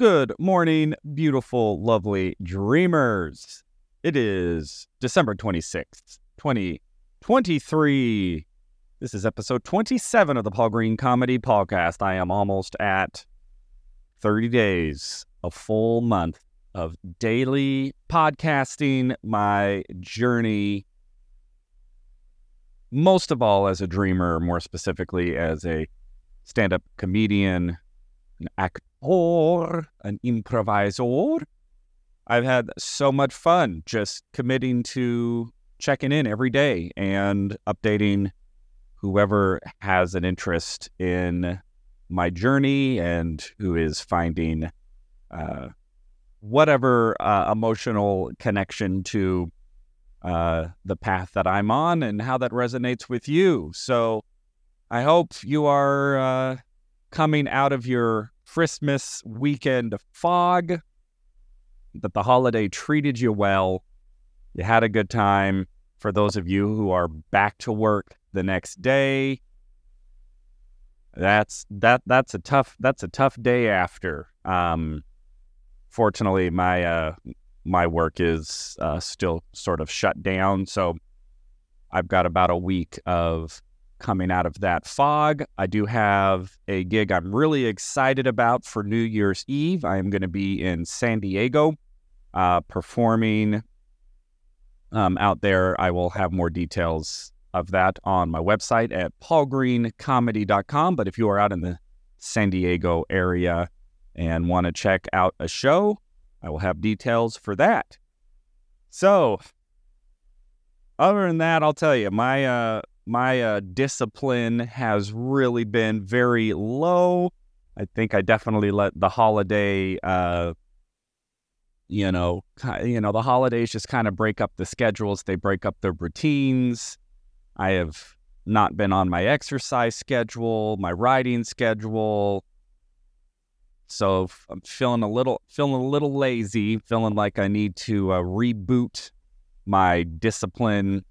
Good morning, beautiful, lovely dreamers. It is December 26th, 2023. This is episode 27 of the Paul Green Comedy Podcast. I am almost at 30 days, a full month of daily podcasting, my journey, most of all as a dreamer, more specifically as a stand up comedian, an actor, an improvisor. I've had so much fun just committing to checking in every day and updating whoever has an interest in my journey and who is finding uh, whatever uh, emotional connection to uh, the path that I'm on and how that resonates with you. So I hope you are uh, coming out of your Christmas weekend fog, that the holiday treated you well, you had a good time. For those of you who are back to work the next day, that's that that's a tough that's a tough day after. Um, fortunately, my uh, my work is uh, still sort of shut down, so I've got about a week of coming out of that fog. I do have a gig I'm really excited about for New Year's Eve. I am going to be in San Diego uh, performing um, out there. I will have more details of that on my website at paulgreencomedy.com. But if you are out in the San Diego area and want to check out a show, I will have details for that. So, other than that, I'll tell you, my uh, my uh, discipline has really been very low. I think I definitely let the holiday, uh, you know, you know, the holidays just kind of break up the schedules. They break up the routines. I have not been on my exercise schedule, my writing schedule. So I'm feeling a little, feeling a little lazy, feeling like I need to uh, reboot my discipline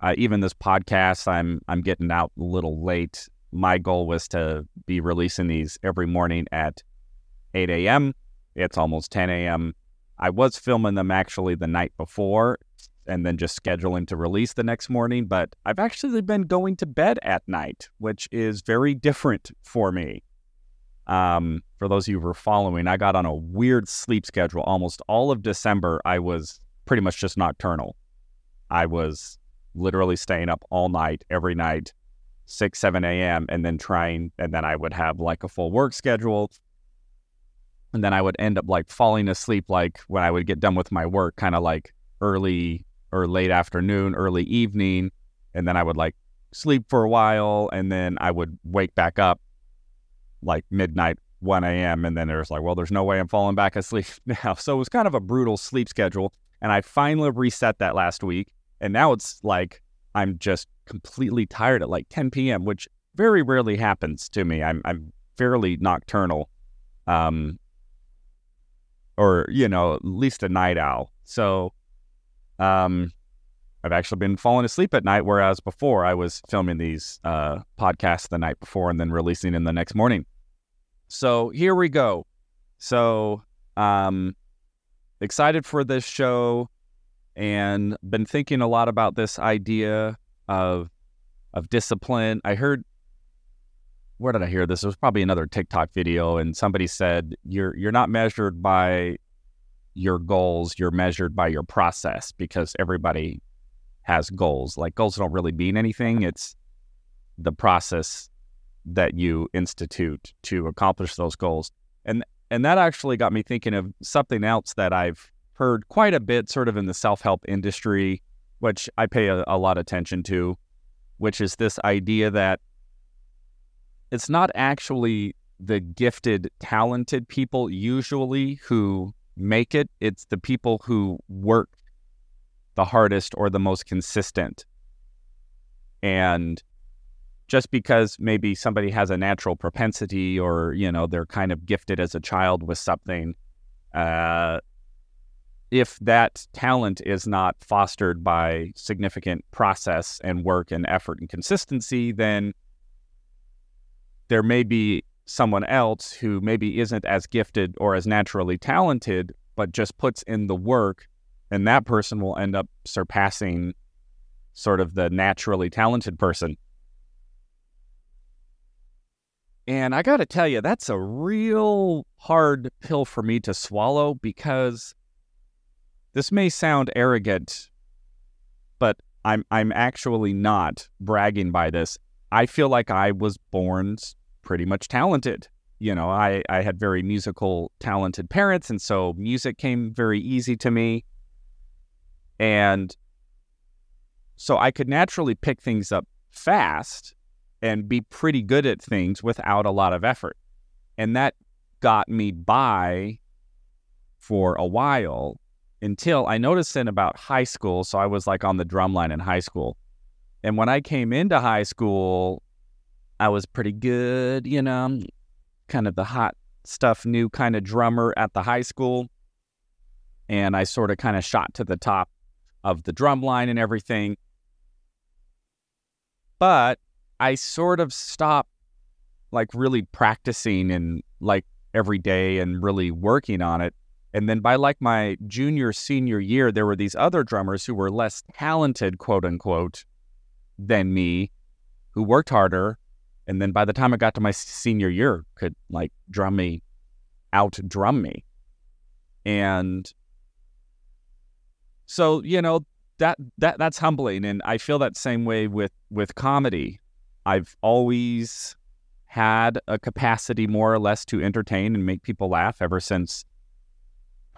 uh, even this podcast, I'm I'm getting out a little late. My goal was to be releasing these every morning at 8 a.m. It's almost 10 a.m. I was filming them actually the night before and then just scheduling to release the next morning, but I've actually been going to bed at night, which is very different for me. Um, for those of you who are following, I got on a weird sleep schedule. Almost all of December, I was pretty much just nocturnal. I was literally staying up all night, every night, 6, 7 a.m., and then trying, and then I would have like a full work schedule. And then I would end up like falling asleep, like when I would get done with my work, kind of like early or late afternoon, early evening. And then I would like sleep for a while, and then I would wake back up like midnight, 1 a.m. And then there's like, well, there's no way I'm falling back asleep now. So it was kind of a brutal sleep schedule. And I finally reset that last week. And now it's like I'm just completely tired at like 10 p.m., which very rarely happens to me. I'm I'm fairly nocturnal, um, or you know, at least a night owl. So, um, I've actually been falling asleep at night, whereas before I was filming these uh, podcasts the night before and then releasing them the next morning. So here we go. So, um, excited for this show and been thinking a lot about this idea of of discipline. I heard where did I hear this? It was probably another TikTok video, and somebody said you're you're not measured by your goals, you're measured by your process because everybody has goals. Like goals don't really mean anything. It's the process that you institute to accomplish those goals. And and that actually got me thinking of something else that I've heard quite a bit sort of in the self help industry, which I pay a, a lot of attention to, which is this idea that it's not actually the gifted, talented people usually who make it, it's the people who work the hardest or the most consistent. And just because maybe somebody has a natural propensity or, you know, they're kind of gifted as a child with something, uh, if that talent is not fostered by significant process and work and effort and consistency, then there may be someone else who maybe isn't as gifted or as naturally talented, but just puts in the work, and that person will end up surpassing sort of the naturally talented person. And I got to tell you, that's a real hard pill for me to swallow because this may sound arrogant, but I'm I'm actually not bragging by this. I feel like I was born pretty much talented. You know, I, I had very musical, talented parents, and so music came very easy to me. And so I could naturally pick things up fast and be pretty good at things without a lot of effort. And that got me by for a while until I noticed in about high school. So I was like on the drum line in high school. And when I came into high school, I was pretty good, you know, kind of the hot stuff new kind of drummer at the high school. And I sort of kind of shot to the top of the drum line and everything. But I sort of stopped like really practicing and like every day and really working on it. And then by like my junior, senior year, there were these other drummers who were less talented, quote unquote, than me, who worked harder. And then by the time I got to my senior year, could like drum me, out drum me, and so you know that that that's humbling, and I feel that same way with with comedy. I've always had a capacity more or less to entertain and make people laugh ever since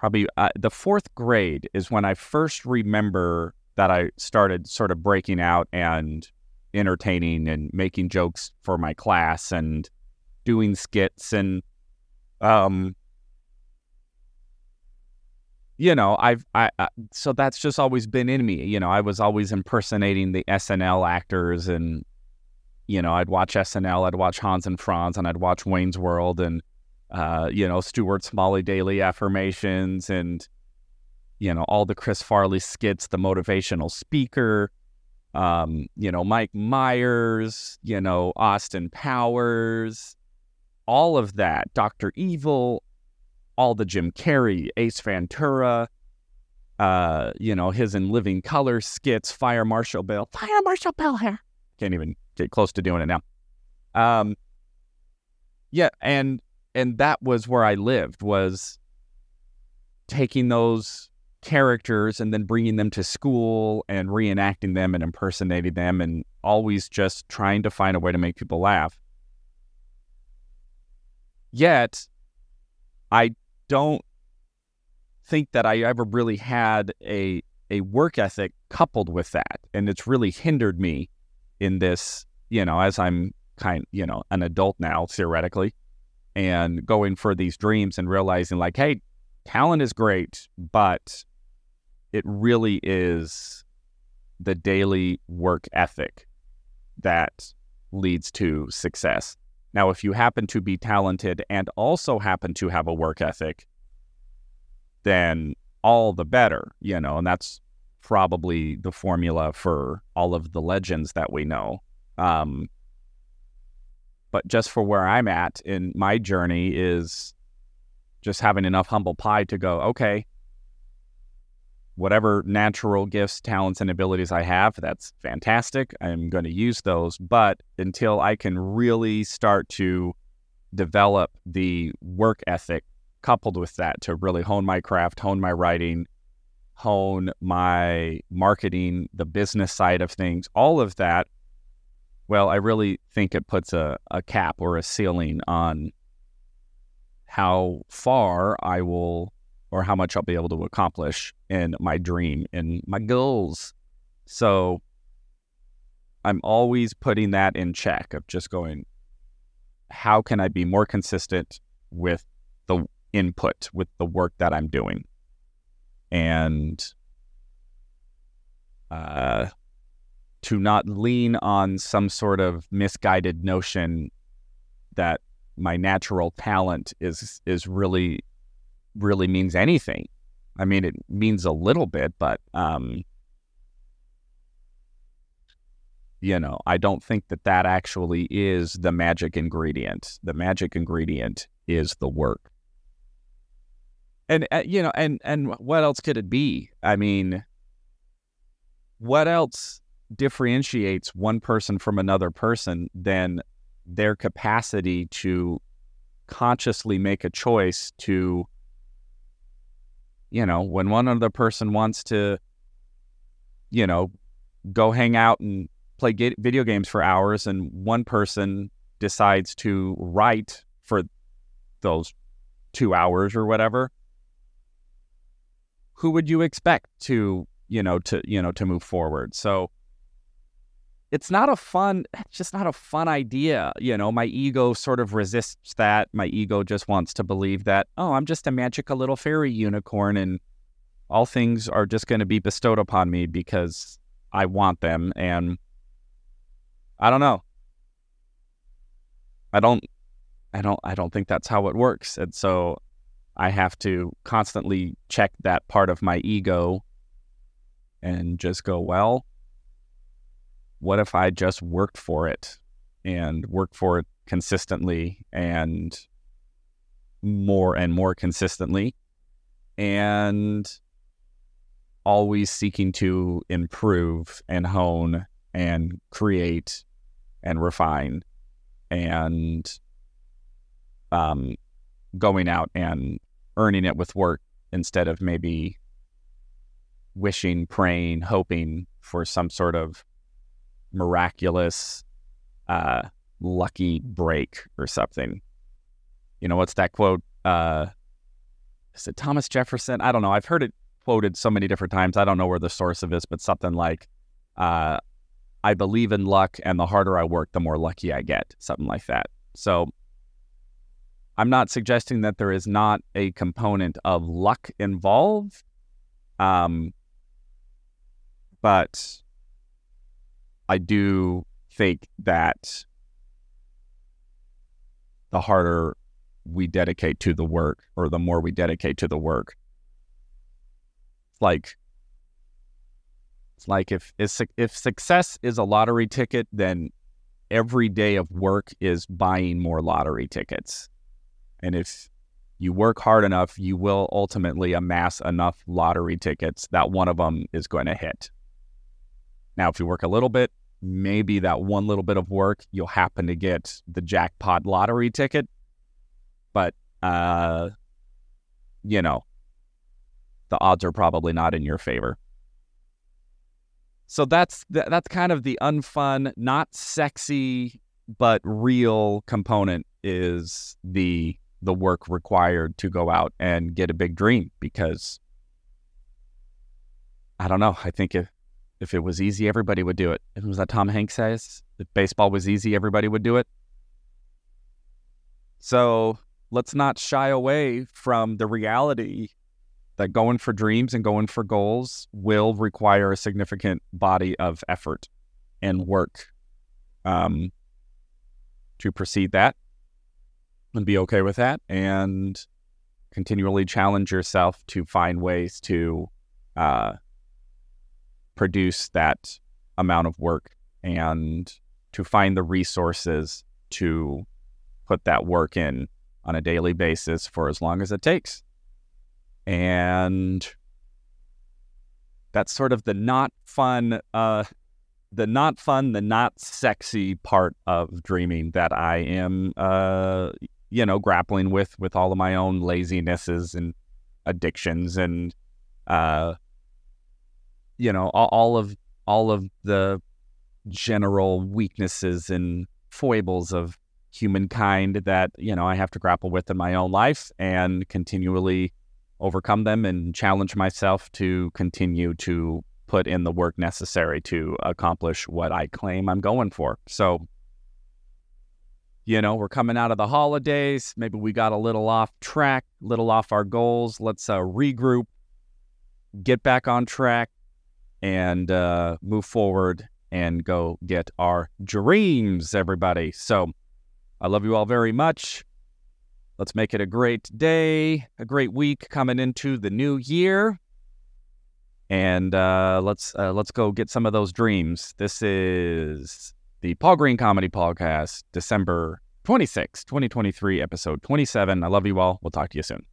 probably uh, the fourth grade is when I first remember that I started sort of breaking out and entertaining and making jokes for my class and doing skits and um you know i've i, I so that's just always been in me you know i was always impersonating the snl actors and you know i'd watch snl i'd watch hans and franz and i'd watch wayne's world and uh, you know stuart smalley daily affirmations and you know all the chris farley skits the motivational speaker um, you know, Mike Myers, you know, Austin Powers, all of that, Dr. Evil, all the Jim Carrey, Ace Ventura, uh, you know, his in living color skits, Fire Marshal Bill, Fire Marshal Bill here. Can't even get close to doing it now. Um, yeah, and and that was where I lived was taking those characters and then bringing them to school and reenacting them and impersonating them and always just trying to find a way to make people laugh. Yet, I don't think that I ever really had a a work ethic coupled with that, and it's really hindered me in this. You know, as I'm kind, you know, an adult now theoretically, and going for these dreams and realizing like, hey, talent is great, but it really is the daily work ethic that leads to success. Now, if you happen to be talented and also happen to have a work ethic, then all the better, you know, and that's probably the formula for all of the legends that we know. Um, but just for where I'm at in my journey is just having enough humble pie to go, okay, whatever natural gifts, talents, and abilities I have, that's fantastic. I'm going to use those. But until I can really start to develop the work ethic coupled with that to really hone my craft, hone my writing, hone my marketing, the business side of things, all of that, well, I really think it puts a, a cap or a ceiling on how far I will or how much I'll be able to accomplish in my dream and my goals. So I'm always putting that in check of just going, how can I be more consistent with the input, with the work that I'm doing? And uh, to not lean on some sort of misguided notion that my natural talent is is really really means anything. I mean, it means a little bit, but um, you know, I don't think that that actually is the magic ingredient. The magic ingredient is the work. And uh, you know, and and what else could it be? I mean, what else differentiates one person from another person than their capacity to consciously make a choice to you know, when one other person wants to you know, go hang out and play video games for hours and one person decides to write for those 2 hours or whatever who would you expect to you know to you know to move forward? So it's not a fun it's just not a fun idea you know my ego sort of resists that my ego just wants to believe that oh i'm just a magical little fairy unicorn and all things are just going to be bestowed upon me because i want them and i don't know. I don't i don't i don't think that's how it works and so I have to constantly check that part of my ego and just go, well, what if I just worked for it and worked for it consistently and more and more consistently and always seeking to improve and hone and create and refine and um, going out and earning it with work instead of maybe wishing, praying, hoping for some sort of miraculous, uh, lucky break or something. You know, what's that quote? Uh, is it Thomas Jefferson? I don't know. I've heard it quoted so many different times. I don't know where the source of this, but something like, uh, I believe in luck, and the harder I work, the more lucky I get. Something like that. So I'm not suggesting that there is not a component of luck involved. Um, but I do think that the harder we dedicate to the work or the more we dedicate to the work, like it's like if if success is a lottery ticket, then every day of work is buying more lottery tickets. And if you work hard enough, you will ultimately amass enough lottery tickets that one of them is going to hit. Now, if you work a little bit, maybe that one little bit of work, you'll happen to get the jackpot lottery ticket. But, uh, you know, the odds are probably not in your favor. So that's that's kind of the unfun, not sexy, but real component is the the work required to go out and get a big dream because I don't know. I think if if it was easy, everybody would do it. It was that Tom Hanks says, if baseball was easy, everybody would do it. So let's not shy away from the reality that going for dreams and going for goals will require a significant body of effort and work um, to proceed that and be okay with that and continually challenge yourself to find ways to uh, produce that amount of work and to find the resources to put that work in on a daily basis for as long as it takes. And that's sort of the not fun, uh, the not fun, the not sexy part of dreaming that I am, uh, you know, grappling with with all of my own lazinesses and addictions and uh you know, all, of all of the general weaknesses and foibles of humankind that, you know, I have to grapple with in my own life and continually overcome them and challenge myself to continue to put in the work necessary to accomplish what I claim I'm going for. So you know, we're coming out of the holidays. Maybe we got a little off track, little off our goals. Let's uh, regroup, get back on track, and uh, move forward and go get our dreams, everybody. So I love you all very much. Let's make it a great day, a great week coming into the new year. and uh, let's uh, let's go get some of those dreams. This is the Paul Green Comedy Podcast, December 26, 2023, episode 27. I love you all. We'll talk to you soon.